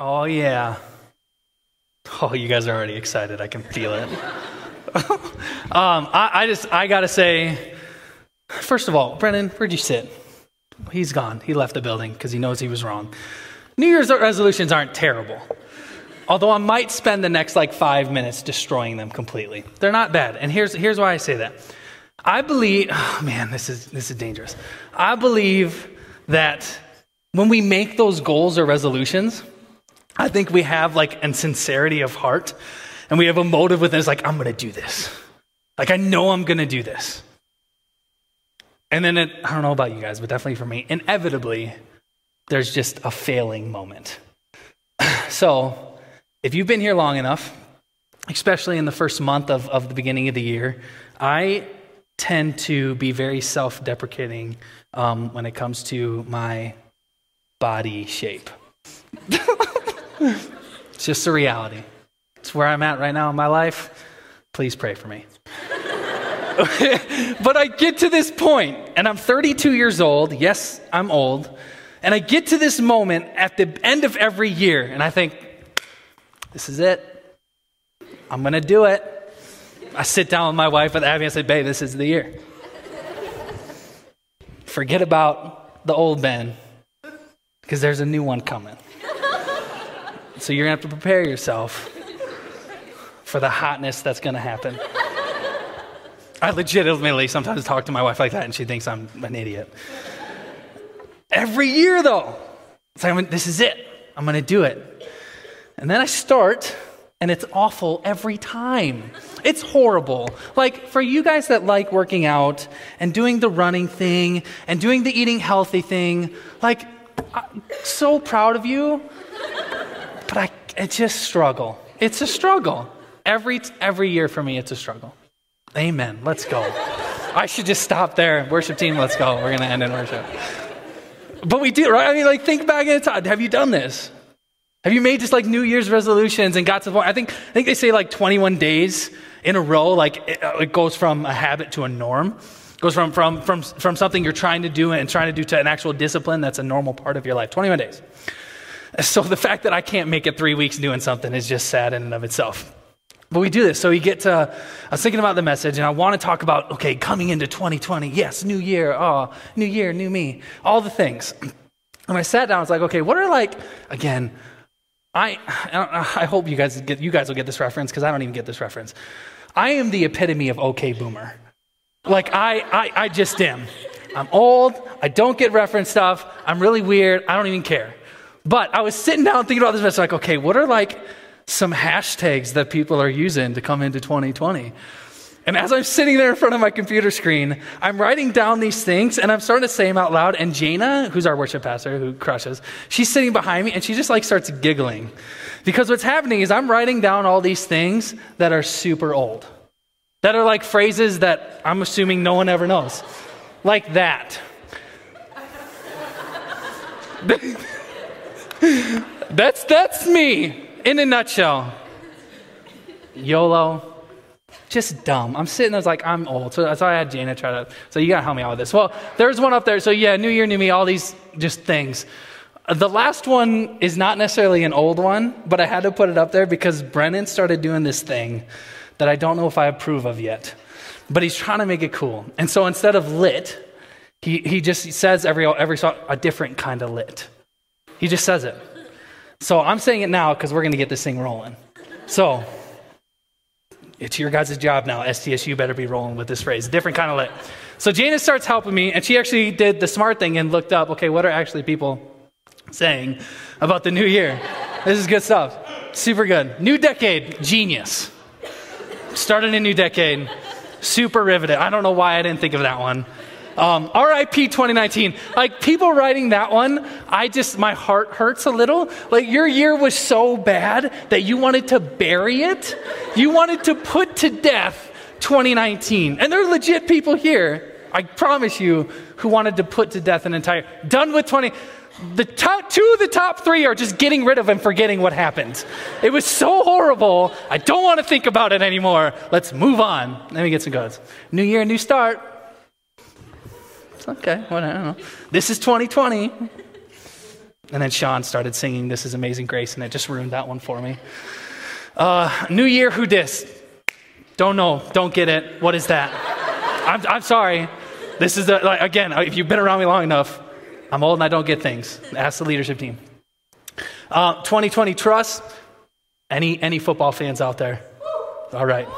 Oh, yeah. Oh, you guys are already excited. I can feel it. um, I, I just, I got to say, first of all, Brennan, where'd you sit? He's gone. He left the building because he knows he was wrong. New Year's resolutions aren't terrible. Although I might spend the next like five minutes destroying them completely. They're not bad. And here's, here's why I say that. I believe, oh man, this is, this is dangerous. I believe that when we make those goals or resolutions, I think we have like a sincerity of heart and we have a motive within us like, I'm going to do this. Like, I know I'm going to do this. And then it, I don't know about you guys, but definitely for me, inevitably, there's just a failing moment. so, if you've been here long enough, especially in the first month of, of the beginning of the year, I tend to be very self deprecating um, when it comes to my body shape. it's just a reality. It's where I'm at right now in my life. Please pray for me. but I get to this point, and I'm 32 years old. Yes, I'm old. And I get to this moment at the end of every year, and I think, this is it. I'm going to do it. I sit down with my wife at Abby and I say, babe, this is the year. Forget about the old Ben, because there's a new one coming. So you're going to have to prepare yourself for the hotness that's going to happen. I legitimately sometimes talk to my wife like that, and she thinks I'm an idiot. Every year, though, it's like, this is it. I'm going to do it. And then I start, and it's awful every time. It's horrible. Like, for you guys that like working out and doing the running thing and doing the eating healthy thing, like, I'm so proud of you, but I, I just struggle. It's a struggle. Every, every year for me, it's a struggle. Amen. Let's go. I should just stop there. Worship team, let's go. We're going to end in worship. But we do, right? I mean, like, think back in time. Have you done this? Have you made just like New Year's resolutions and got to the point? I think, I think they say like 21 days in a row, like it, uh, it goes from a habit to a norm. It goes from, from, from, from something you're trying to do and trying to do to an actual discipline that's a normal part of your life. 21 days. So the fact that I can't make it three weeks doing something is just sad in and of itself. But we do this. So we get to, I was thinking about the message and I want to talk about, okay, coming into 2020. Yes, new year. Oh, new year, new me. All the things. And I sat down, I was like, okay, what are like, again, I, I hope you guys get, you guys will get this reference because I don't even get this reference. I am the epitome of okay boomer. Like I, I, I just am. I'm old. I don't get reference stuff. I'm really weird. I don't even care. But I was sitting down thinking about this message, like, okay, what are like some hashtags that people are using to come into 2020. And as I'm sitting there in front of my computer screen, I'm writing down these things and I'm starting to say them out loud. And Jana, who's our worship pastor who crushes, she's sitting behind me and she just like starts giggling. Because what's happening is I'm writing down all these things that are super old, that are like phrases that I'm assuming no one ever knows. Like that. that's, that's me in a nutshell, YOLO, just dumb. I'm sitting there like, I'm old. So that's why I had Jana try to, so you got to help me out with this. Well, there's one up there. So yeah, New Year, New Me, all these just things. The last one is not necessarily an old one, but I had to put it up there because Brennan started doing this thing that I don't know if I approve of yet. But he's trying to make it cool. And so instead of lit, he, he just says every, every song a different kind of lit. He just says it. So I'm saying it now because we're going to get this thing rolling. So it's your guys' job now. STSU better be rolling with this phrase. Different kind of lit. So Janice starts helping me, and she actually did the smart thing and looked up, okay, what are actually people saying about the new year? This is good stuff. Super good. New decade, genius. Starting a new decade. Super riveted. I don't know why I didn't think of that one. Um, RIP 2019. Like people writing that one, I just, my heart hurts a little. Like your year was so bad that you wanted to bury it. You wanted to put to death 2019. And there are legit people here, I promise you, who wanted to put to death an entire, done with 20. The top, two of the top three are just getting rid of and forgetting what happened. It was so horrible. I don't want to think about it anymore. Let's move on. Let me get some goods. New year, new start. Okay, know. This is 2020. And then Sean started singing This is Amazing Grace, and it just ruined that one for me. Uh, New Year, who dis? Don't know, don't get it. What is that? I'm, I'm sorry. This is, the, like, again, if you've been around me long enough, I'm old and I don't get things. Ask the leadership team. Uh, 2020 trust. Any, any football fans out there? All right.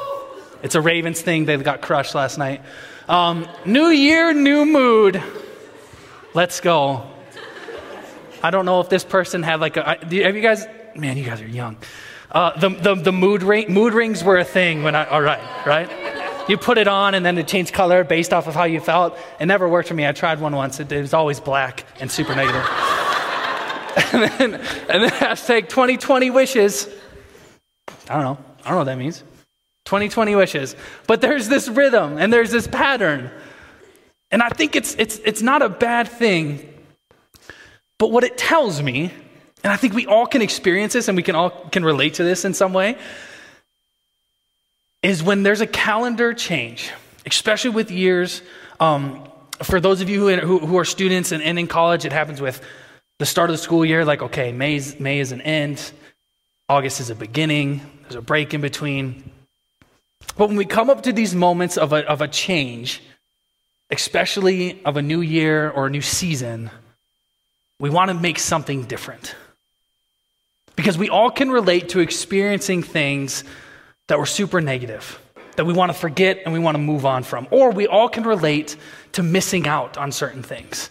It's a Ravens thing. They got crushed last night. Um, new year, new mood. Let's go. I don't know if this person had like a. Have you guys? Man, you guys are young. Uh, the, the, the mood, ring, mood rings were a thing when I. All right, right? You put it on and then it changed color based off of how you felt. It never worked for me. I tried one once. It, it was always black and super negative. and, then, and then hashtag 2020 wishes. I don't know. I don't know what that means. 2020 wishes. But there's this rhythm and there's this pattern. And I think it's, it's, it's not a bad thing but what it tells me, and I think we all can experience this and we can all can relate to this in some way, is when there's a calendar change, especially with years. Um, for those of you who, who, are students and, and in college, it happens with the start of the school year, like, okay, May's, May is an end, August is a beginning, there's a break in between. But when we come up to these moments of a, of a change, especially of a new year or a new season, we want to make something different. Because we all can relate to experiencing things that were super negative, that we want to forget and we want to move on from. Or we all can relate to missing out on certain things.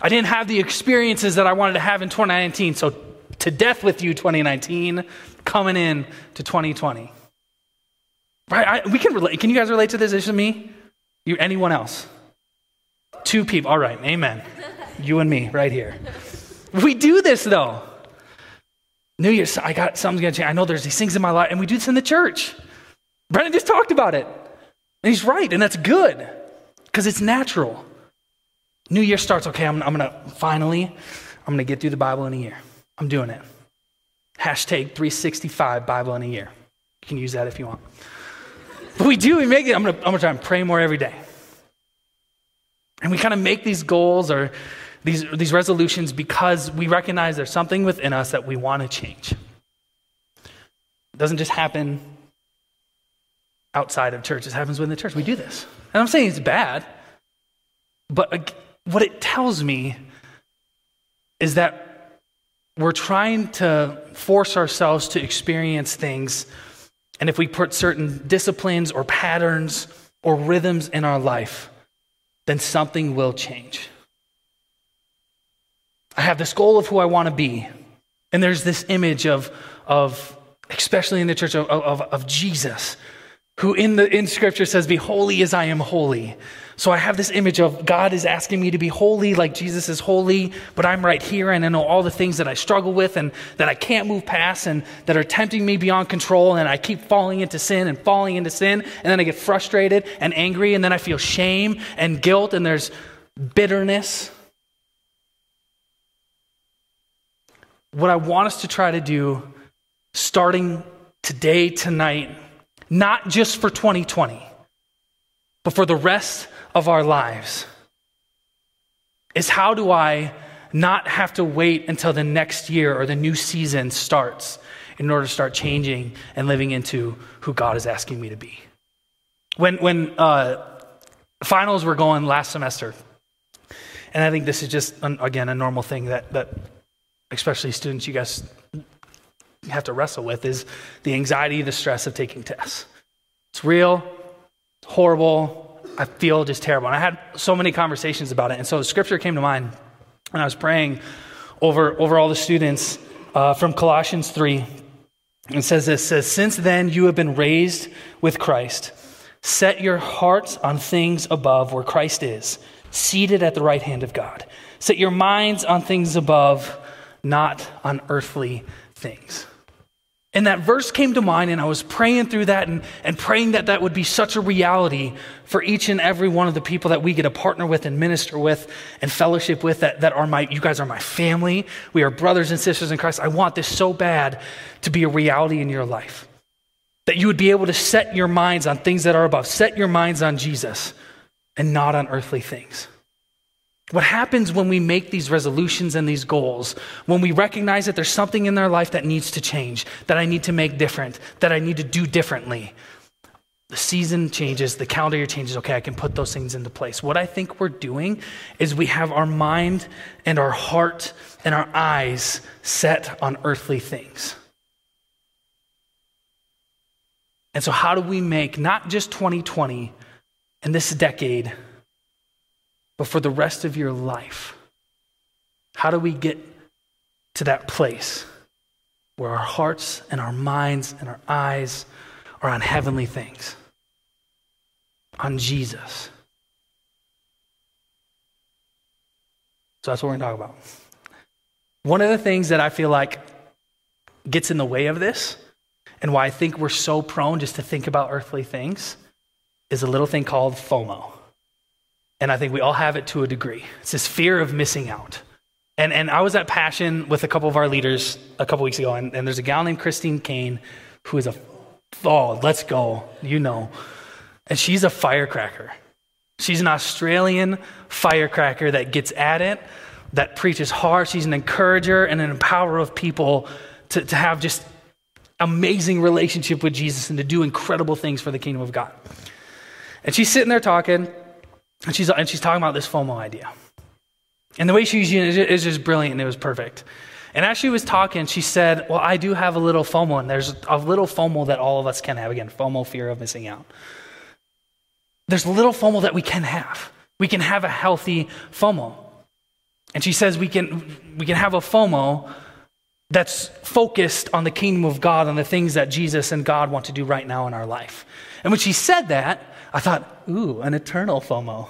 I didn't have the experiences that I wanted to have in 2019, so to death with you, 2019, coming in to 2020. Right? I, we can relate. Can you guys relate to this? Is me? You, anyone else? Two people. All right. Amen. You and me, right here. We do this though. New Year's, I got something's gonna change. I know there's these things in my life, and we do this in the church. Brennan just talked about it. And he's right, and that's good because it's natural. New Year starts, okay, I'm, I'm gonna finally, I'm gonna get through the Bible in a year. I'm doing it. Hashtag 365 Bible in a year. You can use that if you want. But we do, we make it, I'm gonna, I'm gonna try and pray more every day. And we kind of make these goals or these, these resolutions because we recognize there's something within us that we want to change. It doesn't just happen outside of church, it happens within the church. We do this. And I'm saying it's bad, but what it tells me is that we're trying to force ourselves to experience things. And if we put certain disciplines or patterns or rhythms in our life, then something will change. I have this goal of who I want to be. And there's this image of, of especially in the church, of, of, of Jesus, who in, the, in scripture says, Be holy as I am holy. So I have this image of God is asking me to be holy like Jesus is holy, but I'm right here and I know all the things that I struggle with and that I can't move past and that are tempting me beyond control. And I keep falling into sin and falling into sin. And then I get frustrated and angry and then I feel shame and guilt and there's bitterness. what I want us to try to do starting today, tonight, not just for 2020, but for the rest of our lives, is how do I not have to wait until the next year or the new season starts in order to start changing and living into who God is asking me to be? When, when uh, finals were going last semester, and I think this is just, again, a normal thing that, that especially students you guys have to wrestle with, is the anxiety, the stress of taking tests. It's real, it's horrible. I feel just terrible. And I had so many conversations about it. And so the scripture came to mind when I was praying over, over all the students uh, from Colossians 3. It says this says, Since then you have been raised with Christ. Set your hearts on things above where Christ is, seated at the right hand of God. Set your minds on things above not on earthly things. And that verse came to mind, and I was praying through that and, and praying that that would be such a reality for each and every one of the people that we get to partner with and minister with and fellowship with that, that are my, you guys are my family. We are brothers and sisters in Christ. I want this so bad to be a reality in your life. That you would be able to set your minds on things that are above, set your minds on Jesus and not on earthly things. What happens when we make these resolutions and these goals, when we recognize that there's something in our life that needs to change, that I need to make different, that I need to do differently? The season changes, the calendar year changes. Okay, I can put those things into place. What I think we're doing is we have our mind and our heart and our eyes set on earthly things. And so, how do we make not just 2020 and this decade, but for the rest of your life? How do we get to that place where our hearts and our minds and our eyes are on heavenly things, on Jesus? So that's what we're going to talk about. One of the things that I feel like gets in the way of this, and why I think we're so prone just to think about earthly things, is a little thing called FOMO. And I think we all have it to a degree. It's this fear of missing out. And, and I was at Passion with a couple of our leaders a couple weeks ago, and, and there's a gal named Christine Caine who is a, oh, let's go, you know. And she's a firecracker. She's an Australian firecracker that gets at it, that preaches hard. She's an encourager and an empowerer of people to, to have just amazing relationship with Jesus and to do incredible things for the kingdom of God. And she's sitting there talking, and she's, and she's talking about this FOMO idea. And the way she using it is just brilliant and it was perfect. And as she was talking, she said, Well, I do have a little FOMO, and there's a little FOMO that all of us can have. Again, FOMO, fear of missing out. There's a little FOMO that we can have. We can have a healthy FOMO. And she says we can, we can have a FOMO that's focused on the kingdom of God, on the things that Jesus and God want to do right now in our life. And when she said that, I thought, ooh, an eternal FOMO.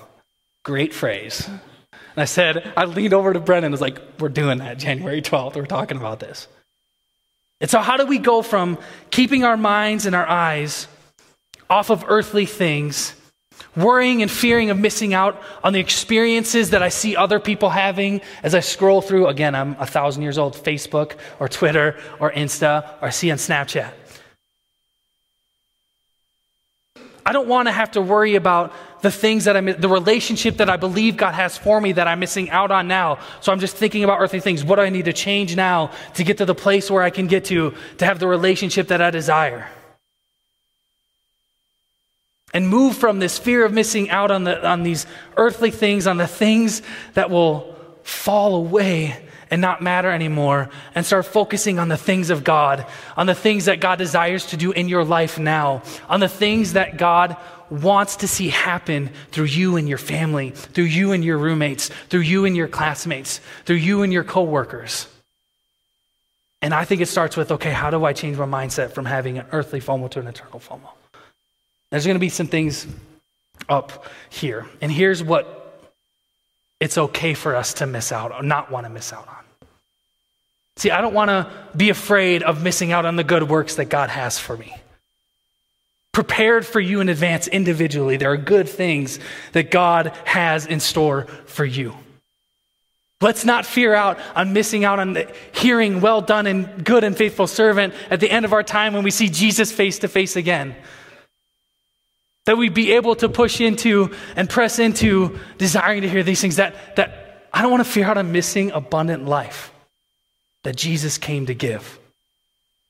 Great phrase. And I said, I leaned over to Brennan and was like, we're doing that January 12th. We're talking about this. And so, how do we go from keeping our minds and our eyes off of earthly things, worrying and fearing of missing out on the experiences that I see other people having as I scroll through? Again, I'm a thousand years old Facebook or Twitter or Insta or I see on Snapchat. I don't want to have to worry about the things that I'm, the relationship that I believe God has for me that I'm missing out on now. So I'm just thinking about earthly things. What do I need to change now to get to the place where I can get to, to have the relationship that I desire? And move from this fear of missing out on, the, on these earthly things, on the things that will fall away and not matter anymore and start focusing on the things of God, on the things that God desires to do in your life now, on the things that God wants to see happen through you and your family, through you and your roommates, through you and your classmates, through you and your coworkers. And I think it starts with okay, how do I change my mindset from having an earthly FOMO to an eternal FOMO? There's going to be some things up here. And here's what it's okay for us to miss out or not want to miss out on. See, I don't want to be afraid of missing out on the good works that God has for me. Prepared for you in advance individually, there are good things that God has in store for you. Let's not fear out on missing out on hearing, well done and good and faithful servant at the end of our time when we see Jesus face to face again. That we be able to push into and press into desiring to hear these things. That, that I don't want to fear out on missing abundant life that Jesus came to give.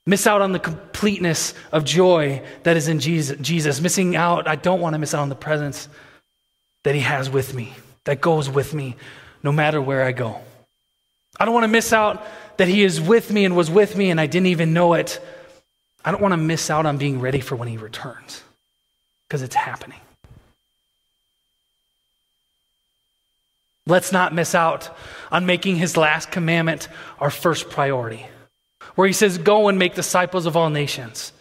Miss out on the completeness of joy that is in Jesus. Jesus. Missing out, I don't want to miss out on the presence that He has with me, that goes with me no matter where I go. I don't want to miss out that He is with me and was with me and I didn't even know it. I don't want to miss out on being ready for when He returns because it's happening. Let's not miss out on making his last commandment our first priority, where he says, Go and make disciples of all nations.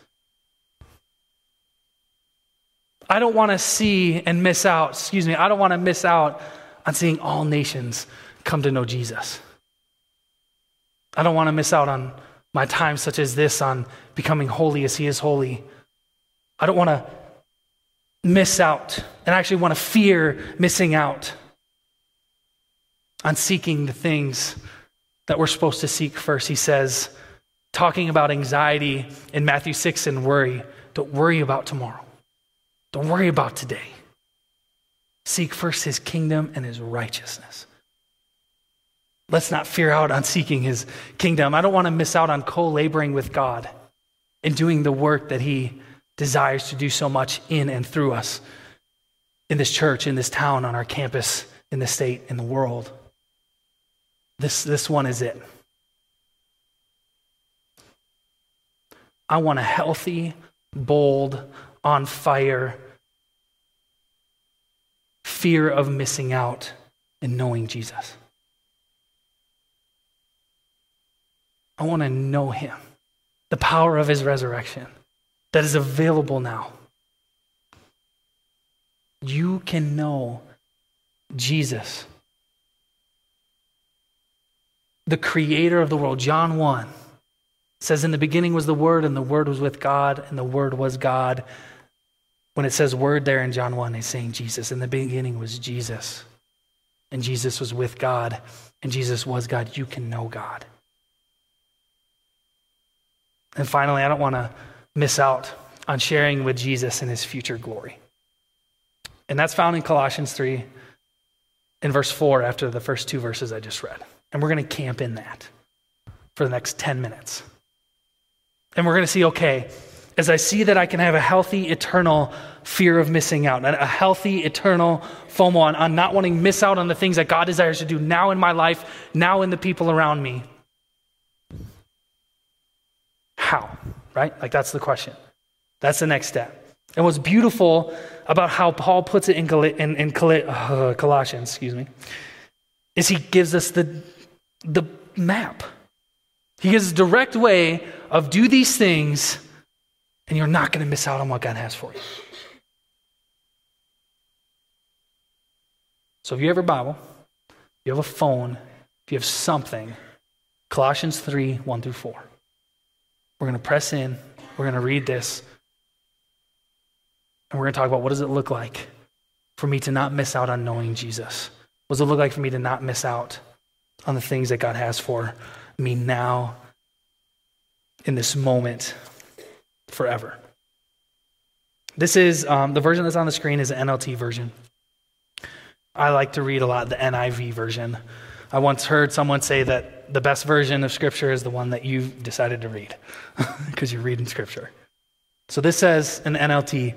I don't want to see and miss out, excuse me, I don't want to miss out on seeing all nations come to know Jesus. I don't want to miss out on my time such as this on becoming holy as he is holy. I don't want to miss out and actually want to fear missing out on seeking the things that we're supposed to seek first. He says, talking about anxiety in Matthew 6 and worry, don't worry about tomorrow. Don't worry about today. Seek first his kingdom and his righteousness. Let's not fear out on seeking his kingdom. I don't want to miss out on co laboring with God and doing the work that he desires to do so much in and through us in this church, in this town, on our campus, in the state, in the world. This, this one is it. I want a healthy, bold, on fire fear of missing out and knowing Jesus. I want to know him, the power of his resurrection that is available now. You can know Jesus, the creator of the world. John 1 says, In the beginning was the Word, and the Word was with God, and the Word was God. When it says Word there in John 1, it's saying Jesus. In the beginning was Jesus, and Jesus was with God, and Jesus was God. You can know God. And finally, I don't want to miss out on sharing with Jesus in his future glory. And that's found in Colossians 3 in verse 4 after the first two verses I just read. And we're going to camp in that for the next 10 minutes. And we're going to see okay, as I see that I can have a healthy, eternal fear of missing out, a healthy, eternal FOMO on, on not wanting to miss out on the things that God desires to do now in my life, now in the people around me. How? Right? Like that's the question. That's the next step. And what's beautiful about how Paul puts it in, in, in uh, Colossians, excuse me, is he gives us the, the map. He gives a direct way of do these things, and you're not going to miss out on what God has for you. So if you have a Bible, you have a phone, if you have something, Colossians 3 1 through 4. We're going to press in, we're going to read this, and we're going to talk about what does it look like for me to not miss out on knowing Jesus? What does it look like for me to not miss out on the things that God has for me now, in this moment, forever? This is um, the version that's on the screen is an NLT version. I like to read a lot the NIV version. I once heard someone say that the best version of Scripture is the one that you've decided to read because you're reading Scripture. So this says in NLT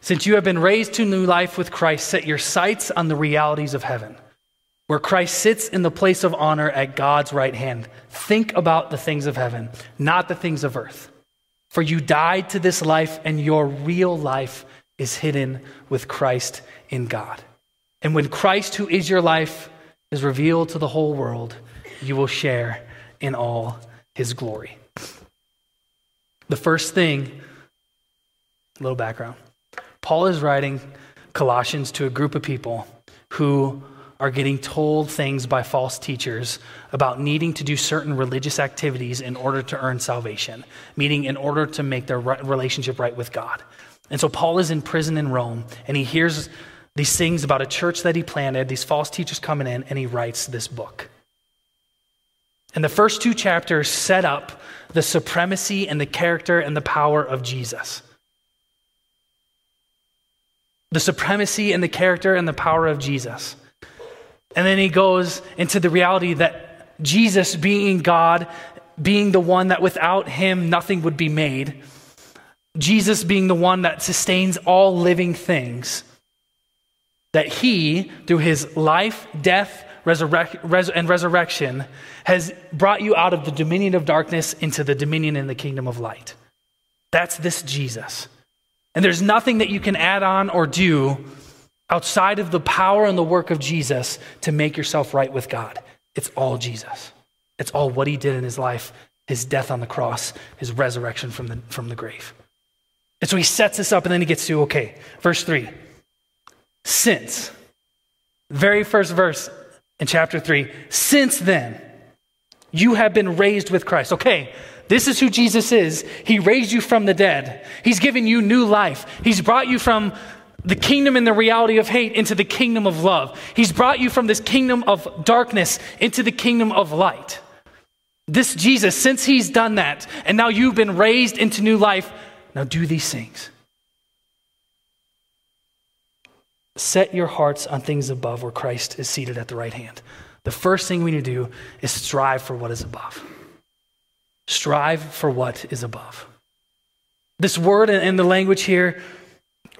Since you have been raised to new life with Christ, set your sights on the realities of heaven, where Christ sits in the place of honor at God's right hand. Think about the things of heaven, not the things of earth. For you died to this life, and your real life is hidden with Christ in God. And when Christ, who is your life, is revealed to the whole world, you will share in all his glory. The first thing, little background. Paul is writing Colossians to a group of people who are getting told things by false teachers about needing to do certain religious activities in order to earn salvation, meaning in order to make their relationship right with God. And so Paul is in prison in Rome, and he hears these things about a church that he planted, these false teachers coming in, and he writes this book. And the first two chapters set up the supremacy and the character and the power of Jesus. The supremacy and the character and the power of Jesus. And then he goes into the reality that Jesus, being God, being the one that without him nothing would be made, Jesus being the one that sustains all living things that he, through his life, death, resurrect, res- and resurrection, has brought you out of the dominion of darkness into the dominion in the kingdom of light. That's this Jesus. And there's nothing that you can add on or do outside of the power and the work of Jesus to make yourself right with God. It's all Jesus. It's all what he did in his life, his death on the cross, his resurrection from the, from the grave. And so he sets this up and then he gets to, okay, verse 3 since. Very first verse in chapter 3. Since then, you have been raised with Christ. Okay, this is who Jesus is. He raised you from the dead, He's given you new life. He's brought you from the kingdom and the reality of hate into the kingdom of love. He's brought you from this kingdom of darkness into the kingdom of light. This Jesus, since He's done that, and now you've been raised into new life, now do these things. Set your hearts on things above where Christ is seated at the right hand. the first thing we need to do is strive for what is above. Strive for what is above. This word and the language here,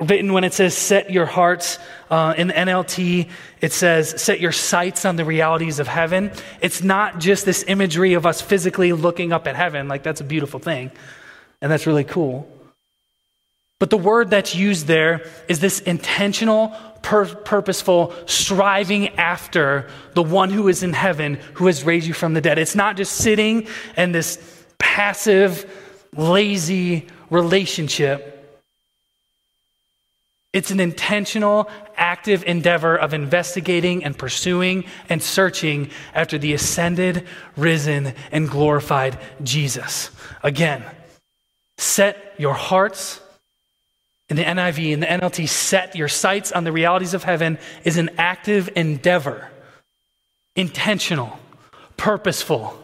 written when it says set your hearts uh, in the NLT, it says set your sights on the realities of heaven. It's not just this imagery of us physically looking up at heaven, like that's a beautiful thing, and that's really cool. But the word that's used there is this intentional, pur- purposeful striving after the one who is in heaven who has raised you from the dead. It's not just sitting in this passive, lazy relationship. It's an intentional, active endeavor of investigating and pursuing and searching after the ascended, risen, and glorified Jesus. Again, set your hearts in the NIV and the NLT, set your sights on the realities of heaven is an active endeavor, intentional, purposeful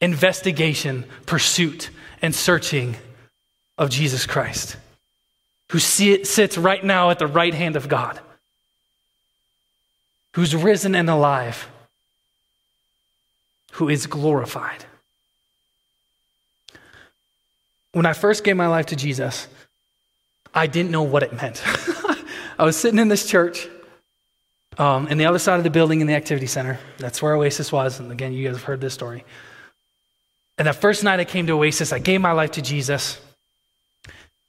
investigation, pursuit, and searching of Jesus Christ, who sits right now at the right hand of God, who's risen and alive, who is glorified. When I first gave my life to Jesus, I didn't know what it meant. I was sitting in this church um, in the other side of the building in the activity center. That's where Oasis was. And again, you guys have heard this story. And that first night I came to Oasis, I gave my life to Jesus.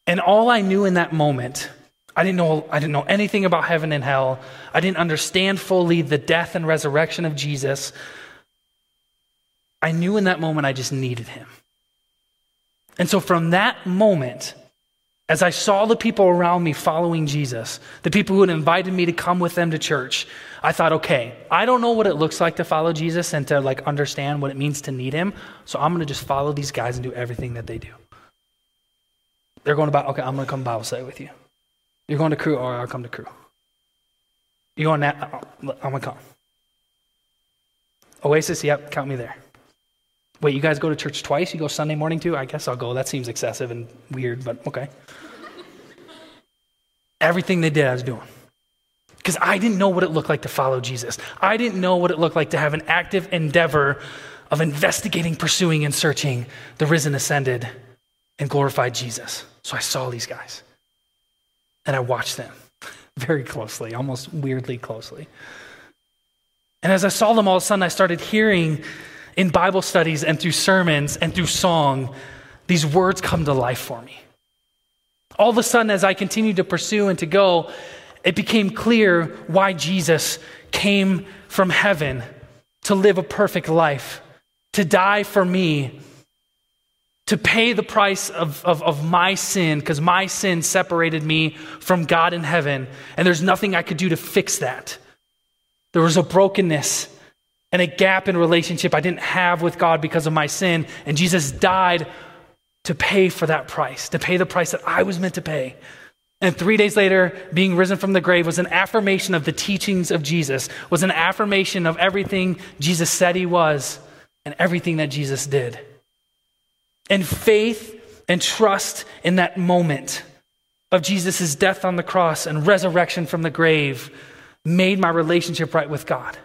And all I knew in that moment, I didn't know, I didn't know anything about heaven and hell. I didn't understand fully the death and resurrection of Jesus. I knew in that moment I just needed him. And so from that moment, as I saw the people around me following Jesus, the people who had invited me to come with them to church, I thought, okay, I don't know what it looks like to follow Jesus and to like understand what it means to need him. So I'm going to just follow these guys and do everything that they do. They're going to about, okay, I'm going to come Bible study with you. You're going to crew, or I'll come to crew. You're going that, I'm going to come. Oasis, yep, count me there. Wait, you guys go to church twice? You go Sunday morning too? I guess I'll go. That seems excessive and weird, but okay. Everything they did, I was doing. Because I didn't know what it looked like to follow Jesus. I didn't know what it looked like to have an active endeavor of investigating, pursuing, and searching the risen, ascended, and glorified Jesus. So I saw these guys and I watched them very closely, almost weirdly closely. And as I saw them all of a sudden, I started hearing in Bible studies and through sermons and through song, these words come to life for me. All of a sudden, as I continued to pursue and to go, it became clear why Jesus came from heaven to live a perfect life, to die for me, to pay the price of, of, of my sin, because my sin separated me from God in heaven, and there's nothing I could do to fix that. There was a brokenness and a gap in relationship I didn't have with God because of my sin. And Jesus died to pay for that price, to pay the price that I was meant to pay. And three days later, being risen from the grave was an affirmation of the teachings of Jesus, was an affirmation of everything Jesus said he was and everything that Jesus did. And faith and trust in that moment of Jesus' death on the cross and resurrection from the grave made my relationship right with God.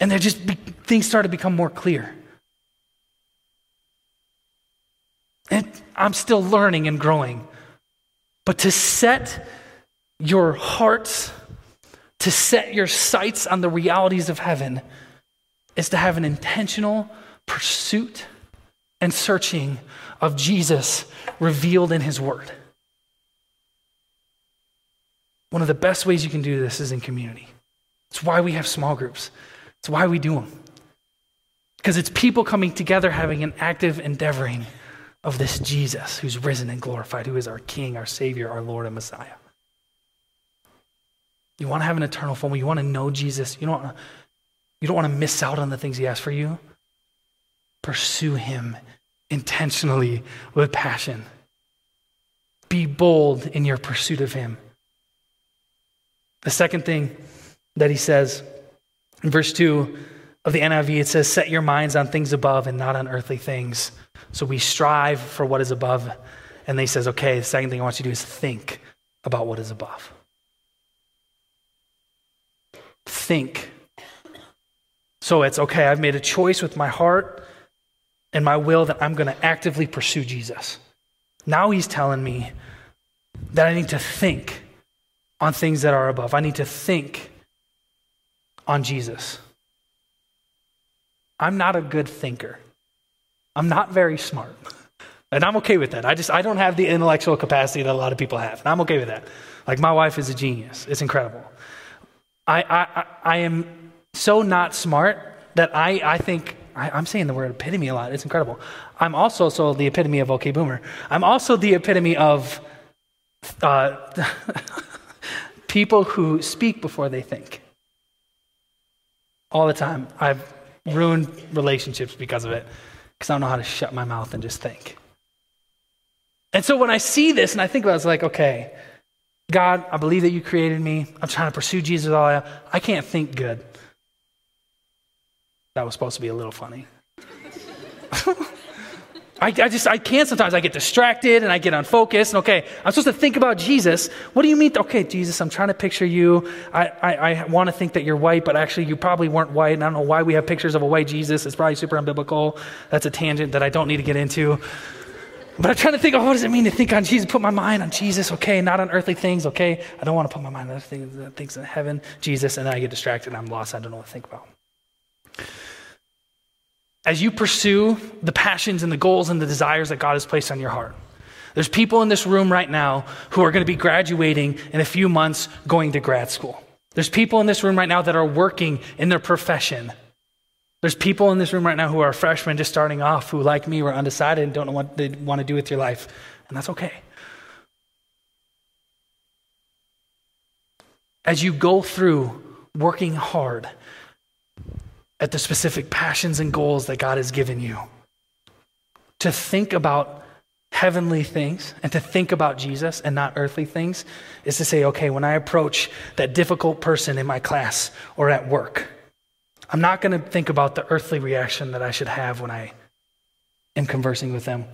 And there just be, things started to become more clear. And I'm still learning and growing. But to set your hearts, to set your sights on the realities of heaven, is to have an intentional pursuit and searching of Jesus revealed in His Word. One of the best ways you can do this is in community. It's why we have small groups. It's why we do them. Because it's people coming together having an active endeavoring of this Jesus who's risen and glorified, who is our King, our Savior, our Lord and Messiah. You want to have an eternal family. You want to know Jesus. You don't want to, you don't want to miss out on the things He has for you. Pursue Him intentionally with passion. Be bold in your pursuit of Him. The second thing that He says in verse 2 of the NIV, it says, Set your minds on things above and not on earthly things. So we strive for what is above. And then he says, Okay, the second thing I want you to do is think about what is above. Think So it's okay, I've made a choice with my heart and my will that I'm going to actively pursue Jesus. Now he's telling me that I need to think on things that are above. I need to think on Jesus. I'm not a good thinker. I'm not very smart. And I'm okay with that. I just I don't have the intellectual capacity that a lot of people have. And I'm okay with that. Like my wife is a genius. It's incredible. I I, I am so not smart that I, I think I, am saying the word epitome a lot. It's incredible. I'm also so the epitome of OK Boomer. I'm also the epitome of uh, people who speak before they think. All the time. I've ruined relationships because of it, because I don't know how to shut my mouth and just think. And so when I see this and I think about it, it's like, okay, God, I believe that you created me. I'm trying to pursue Jesus all I, I can't think good. That was supposed to be a little funny. I, I, just, I can't sometimes. I get distracted and I get unfocused. And okay, I'm supposed to think about Jesus. What do you mean? Okay, Jesus, I'm trying to picture you. I, I, I want to think that you're white, but actually you probably weren't white. And I don't know why we have pictures of a white Jesus. It's probably super unbiblical. That's a tangent that I don't need to get into. But I'm trying to think, oh, what does it mean to think on Jesus? Put my mind on Jesus, okay, not on earthly things, okay? I don't want to put my mind on things, things in heaven, Jesus, and then I get distracted and I'm lost. I don't know what to think about as you pursue the passions and the goals and the desires that God has placed on your heart. There's people in this room right now who are going to be graduating in a few months going to grad school. There's people in this room right now that are working in their profession. There's people in this room right now who are freshmen just starting off who, like me, were undecided and don't know what they want to do with your life. And that's okay. As you go through working hard, at the specific passions and goals that God has given you. To think about heavenly things and to think about Jesus and not earthly things is to say, okay, when I approach that difficult person in my class or at work, I'm not going to think about the earthly reaction that I should have when I am conversing with them.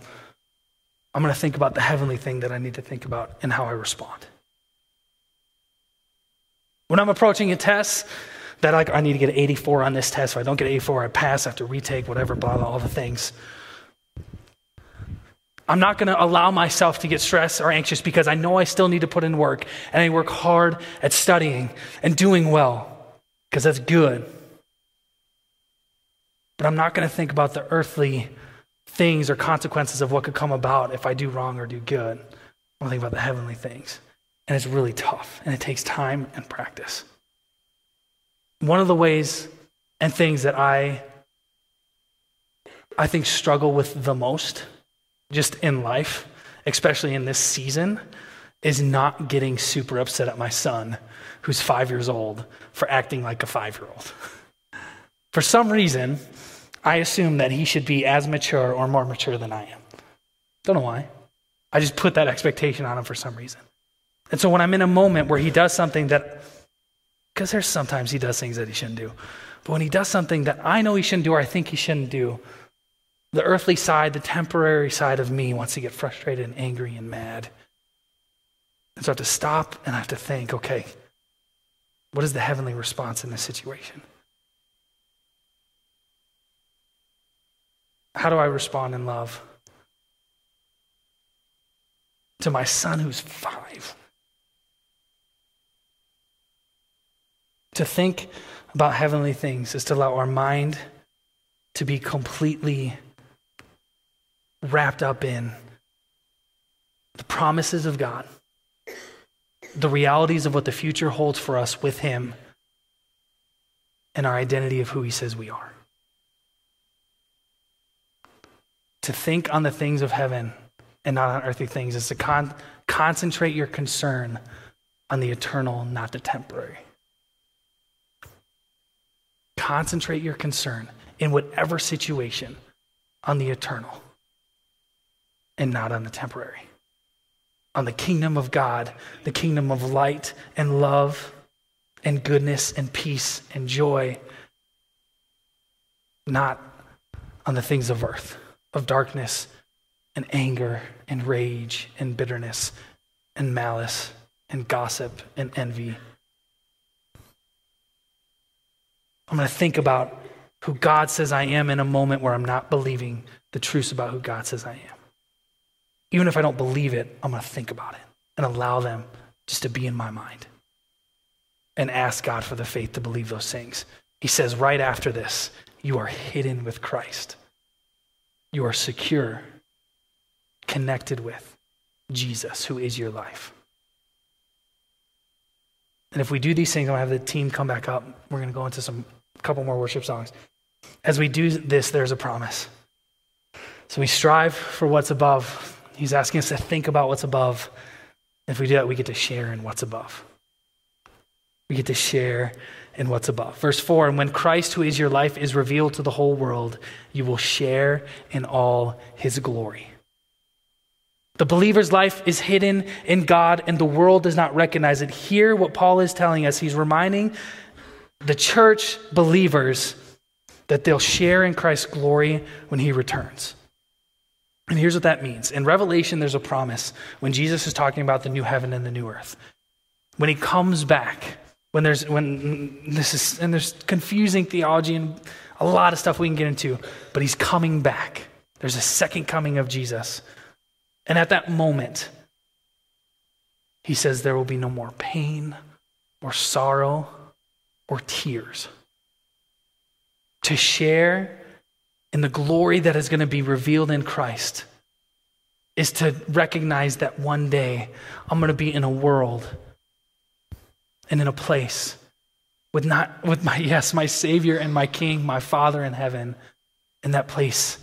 I'm going to think about the heavenly thing that I need to think about and how I respond. When I'm approaching a test, that like I need to get an 84 on this test. If I don't get an 84, I pass. I have to retake whatever, blah, blah, all the things. I'm not going to allow myself to get stressed or anxious because I know I still need to put in work and I work hard at studying and doing well because that's good. But I'm not going to think about the earthly things or consequences of what could come about if I do wrong or do good. I'm going to think about the heavenly things. And it's really tough and it takes time and practice one of the ways and things that I I think struggle with the most just in life, especially in this season, is not getting super upset at my son who's 5 years old for acting like a 5-year-old. for some reason, I assume that he should be as mature or more mature than I am. Don't know why. I just put that expectation on him for some reason. And so when I'm in a moment where he does something that because there's sometimes he does things that he shouldn't do. But when he does something that I know he shouldn't do or I think he shouldn't do, the earthly side, the temporary side of me wants to get frustrated and angry and mad. And so I have to stop and I have to think, okay, what is the heavenly response in this situation? How do I respond in love? To my son who's five. To think about heavenly things is to allow our mind to be completely wrapped up in the promises of God, the realities of what the future holds for us with Him, and our identity of who He says we are. To think on the things of heaven and not on earthly things is to con- concentrate your concern on the eternal, not the temporary. Concentrate your concern in whatever situation on the eternal and not on the temporary. On the kingdom of God, the kingdom of light and love and goodness and peace and joy, not on the things of earth, of darkness and anger and rage and bitterness and malice and gossip and envy I'm going to think about who God says I am in a moment where I'm not believing the truths about who God says I am. Even if I don't believe it, I'm going to think about it and allow them just to be in my mind and ask God for the faith to believe those things. He says right after this, you are hidden with Christ. You are secure, connected with Jesus, who is your life. And if we do these things, I'm going to have the team come back up. We're going to go into some couple more worship songs. As we do this, there's a promise. So we strive for what's above. He's asking us to think about what's above. If we do that, we get to share in what's above. We get to share in what's above. Verse 4 And when Christ, who is your life, is revealed to the whole world, you will share in all his glory. The believer's life is hidden in God, and the world does not recognize it. Hear what Paul is telling us, he's reminding the church believers that they'll share in Christ's glory when he returns. And here's what that means. In Revelation, there's a promise when Jesus is talking about the new heaven and the new earth. When he comes back, when there's when this is and there's confusing theology and a lot of stuff we can get into, but he's coming back. There's a second coming of Jesus. And at that moment, he says there will be no more pain or sorrow or tears. To share in the glory that is going to be revealed in Christ is to recognize that one day I'm going to be in a world and in a place with not with my yes my savior and my king my father in heaven and that place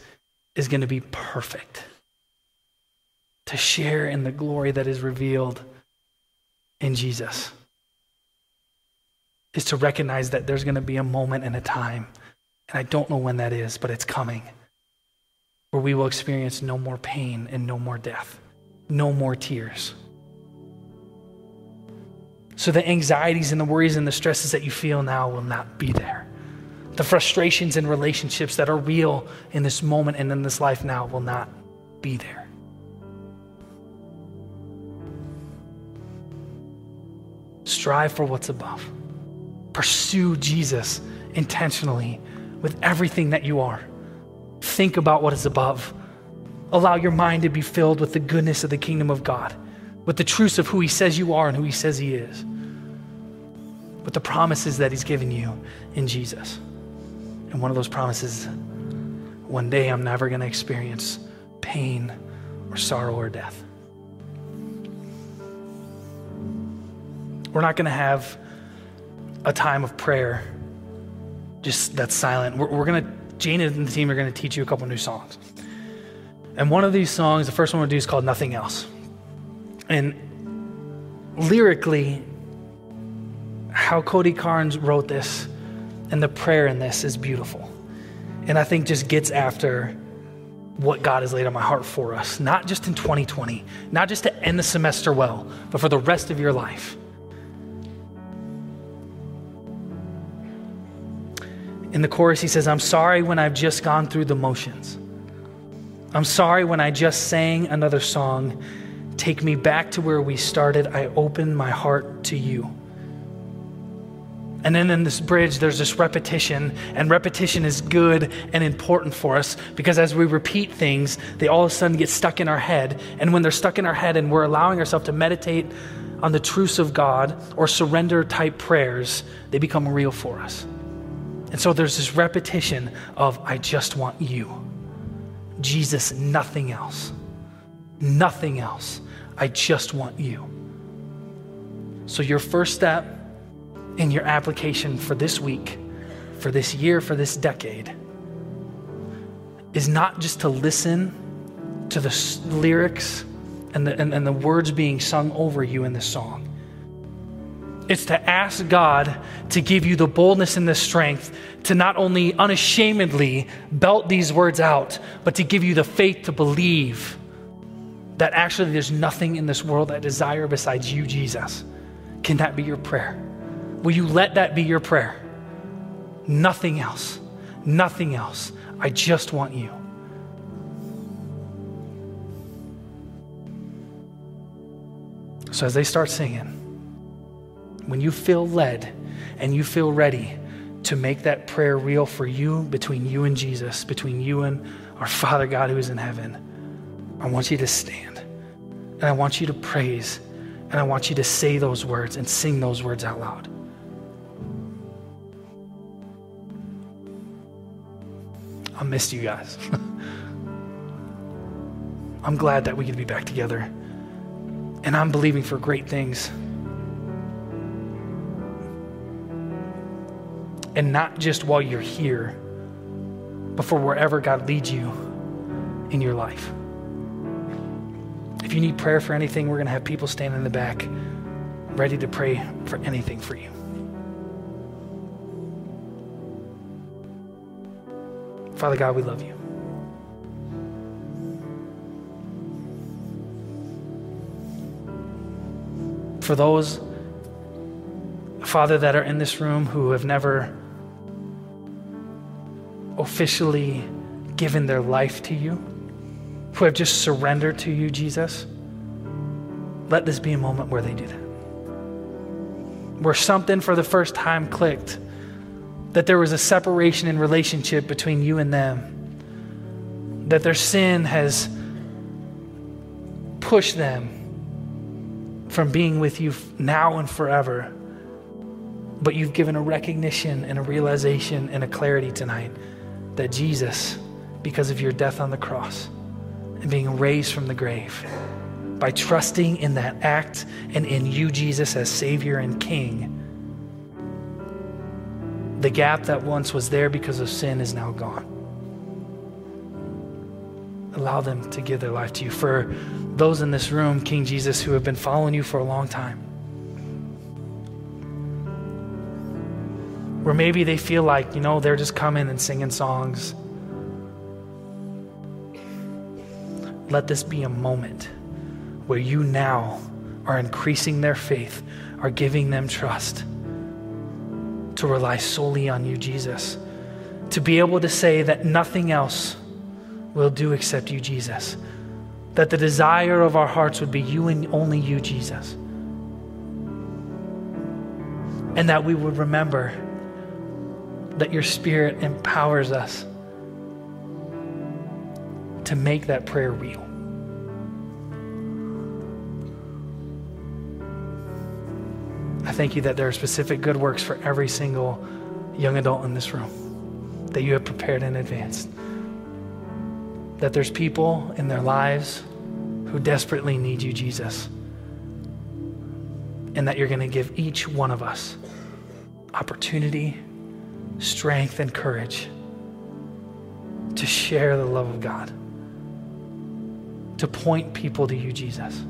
is going to be perfect to share in the glory that is revealed in Jesus is to recognize that there's going to be a moment and a time and I don't know when that is but it's coming where we will experience no more pain and no more death no more tears so the anxieties and the worries and the stresses that you feel now will not be there. The frustrations and relationships that are real in this moment and in this life now will not be there. Strive for what's above. Pursue Jesus intentionally with everything that you are. Think about what is above. Allow your mind to be filled with the goodness of the kingdom of God with the truths of who He says you are and who He says He is, with the promises that He's given you in Jesus. And one of those promises one day I'm never going to experience pain or sorrow or death. We're not going to have a time of prayer just that's silent. We're, we're going to, Jane and the team are going to teach you a couple new songs. And one of these songs, the first one we'll do is called Nothing Else. And lyrically, how Cody Carnes wrote this and the prayer in this is beautiful. And I think just gets after what God has laid on my heart for us, not just in 2020, not just to end the semester well, but for the rest of your life. In the chorus, he says, I'm sorry when I've just gone through the motions. I'm sorry when I just sang another song Take me back to where we started. I open my heart to you. And then in this bridge, there's this repetition, and repetition is good and important for us because as we repeat things, they all of a sudden get stuck in our head. And when they're stuck in our head and we're allowing ourselves to meditate on the truths of God or surrender type prayers, they become real for us. And so there's this repetition of, I just want you. Jesus, nothing else. Nothing else. I just want you. So, your first step in your application for this week, for this year, for this decade, is not just to listen to the lyrics and the, and, and the words being sung over you in this song. It's to ask God to give you the boldness and the strength to not only unashamedly belt these words out, but to give you the faith to believe that actually there's nothing in this world that desire besides you, Jesus. Can that be your prayer? Will you let that be your prayer? Nothing else. Nothing else. I just want you. So as they start singing, when you feel led and you feel ready to make that prayer real for you, between you and Jesus, between you and our Father God who is in heaven, I want you to stand. And I want you to praise. And I want you to say those words and sing those words out loud. I missed you guys. I'm glad that we could be back together. And I'm believing for great things. And not just while you're here, but for wherever God leads you in your life. If you need prayer for anything, we're going to have people stand in the back ready to pray for anything for you. Father God, we love you. For those, Father, that are in this room who have never officially given their life to you, who have just surrendered to you, Jesus, let this be a moment where they do that. Where something for the first time clicked, that there was a separation in relationship between you and them, that their sin has pushed them from being with you now and forever. But you've given a recognition and a realization and a clarity tonight that Jesus, because of your death on the cross and being raised from the grave, by trusting in that act and in you, Jesus, as Savior and King, the gap that once was there because of sin is now gone. Allow them to give their life to you. For those in this room, King Jesus, who have been following you for a long time, where maybe they feel like, you know, they're just coming and singing songs. Let this be a moment where you now are increasing their faith, are giving them trust to rely solely on you, Jesus. To be able to say that nothing else will do except you, Jesus. That the desire of our hearts would be you and only you, Jesus. And that we would remember that your Spirit empowers us to make that prayer real. I thank you that there are specific good works for every single young adult in this room that you have prepared in advance. That there's people in their lives who desperately need you, Jesus. And that you're going to give each one of us opportunity strength and courage to share the love of God, to point people to you, Jesus.